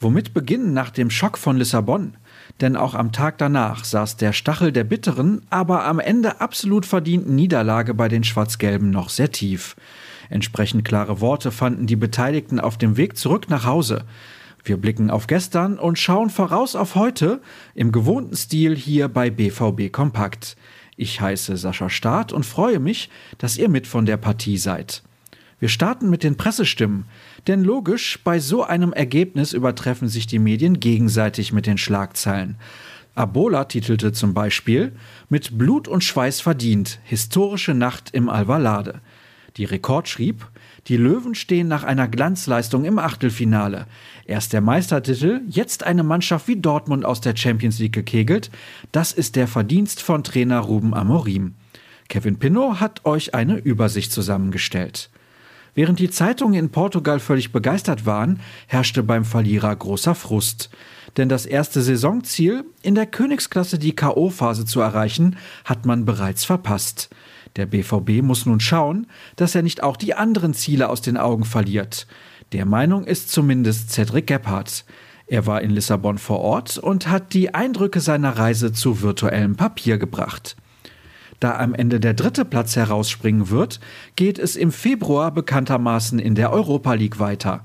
Womit beginnen nach dem Schock von Lissabon? Denn auch am Tag danach saß der Stachel der bitteren, aber am Ende absolut verdienten Niederlage bei den Schwarz-Gelben noch sehr tief. Entsprechend klare Worte fanden die Beteiligten auf dem Weg zurück nach Hause. Wir blicken auf gestern und schauen voraus auf heute im gewohnten Stil hier bei BVB Kompakt. Ich heiße Sascha Staat und freue mich, dass ihr mit von der Partie seid. Wir starten mit den Pressestimmen, denn logisch, bei so einem Ergebnis übertreffen sich die Medien gegenseitig mit den Schlagzeilen. Abola titelte zum Beispiel Mit Blut und Schweiß verdient, historische Nacht im Alvalade. Die Rekord schrieb, die Löwen stehen nach einer Glanzleistung im Achtelfinale. Erst der Meistertitel, jetzt eine Mannschaft wie Dortmund aus der Champions League gekegelt. Das ist der Verdienst von Trainer Ruben Amorim. Kevin Pinot hat euch eine Übersicht zusammengestellt. Während die Zeitungen in Portugal völlig begeistert waren, herrschte beim Verlierer großer Frust. Denn das erste Saisonziel, in der Königsklasse die K.O.-Phase zu erreichen, hat man bereits verpasst. Der BVB muss nun schauen, dass er nicht auch die anderen Ziele aus den Augen verliert. Der Meinung ist zumindest Cedric Gebhardt. Er war in Lissabon vor Ort und hat die Eindrücke seiner Reise zu virtuellem Papier gebracht. Da am Ende der dritte Platz herausspringen wird, geht es im Februar bekanntermaßen in der Europa League weiter.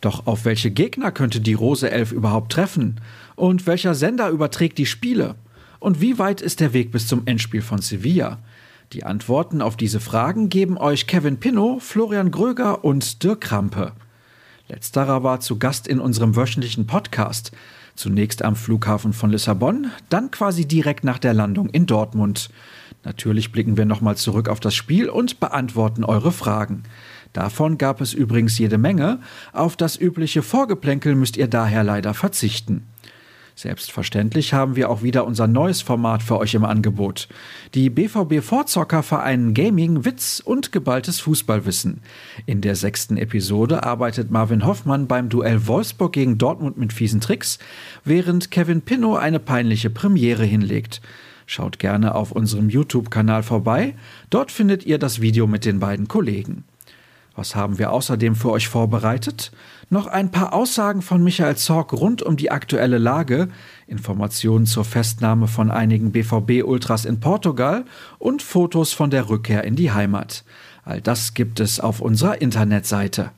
Doch auf welche Gegner könnte die Rose Elf überhaupt treffen? Und welcher Sender überträgt die Spiele? Und wie weit ist der Weg bis zum Endspiel von Sevilla? Die Antworten auf diese Fragen geben euch Kevin Pinnow, Florian Gröger und Dirk Krampe. Letzterer war zu Gast in unserem wöchentlichen Podcast. Zunächst am Flughafen von Lissabon, dann quasi direkt nach der Landung in Dortmund. Natürlich blicken wir nochmal zurück auf das Spiel und beantworten eure Fragen. Davon gab es übrigens jede Menge, auf das übliche Vorgeplänkel müsst ihr daher leider verzichten. Selbstverständlich haben wir auch wieder unser neues Format für euch im Angebot. Die BVB Vorzocker vereinen Gaming, Witz und geballtes Fußballwissen. In der sechsten Episode arbeitet Marvin Hoffmann beim Duell Wolfsburg gegen Dortmund mit fiesen Tricks, während Kevin Pinnow eine peinliche Premiere hinlegt. Schaut gerne auf unserem YouTube-Kanal vorbei. Dort findet ihr das Video mit den beiden Kollegen. Was haben wir außerdem für euch vorbereitet? Noch ein paar Aussagen von Michael Zorg rund um die aktuelle Lage, Informationen zur Festnahme von einigen BVB-Ultras in Portugal und Fotos von der Rückkehr in die Heimat. All das gibt es auf unserer Internetseite.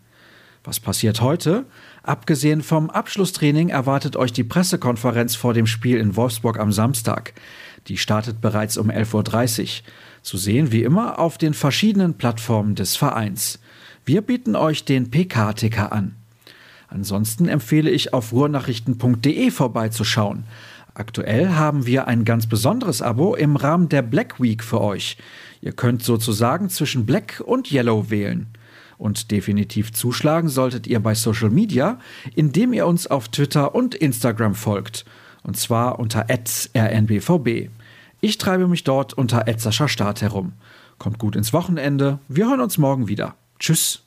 Was passiert heute? Abgesehen vom Abschlusstraining erwartet euch die Pressekonferenz vor dem Spiel in Wolfsburg am Samstag. Die startet bereits um 11.30 Uhr. Zu sehen wie immer auf den verschiedenen Plattformen des Vereins. Wir bieten euch den PK-Ticker an. Ansonsten empfehle ich auf ruhrnachrichten.de vorbeizuschauen. Aktuell haben wir ein ganz besonderes Abo im Rahmen der Black Week für euch. Ihr könnt sozusagen zwischen Black und Yellow wählen. Und definitiv zuschlagen solltet ihr bei Social Media, indem ihr uns auf Twitter und Instagram folgt und zwar unter rnbvb. Ich treibe mich dort unter Start herum. Kommt gut ins Wochenende. Wir hören uns morgen wieder. Tschüss.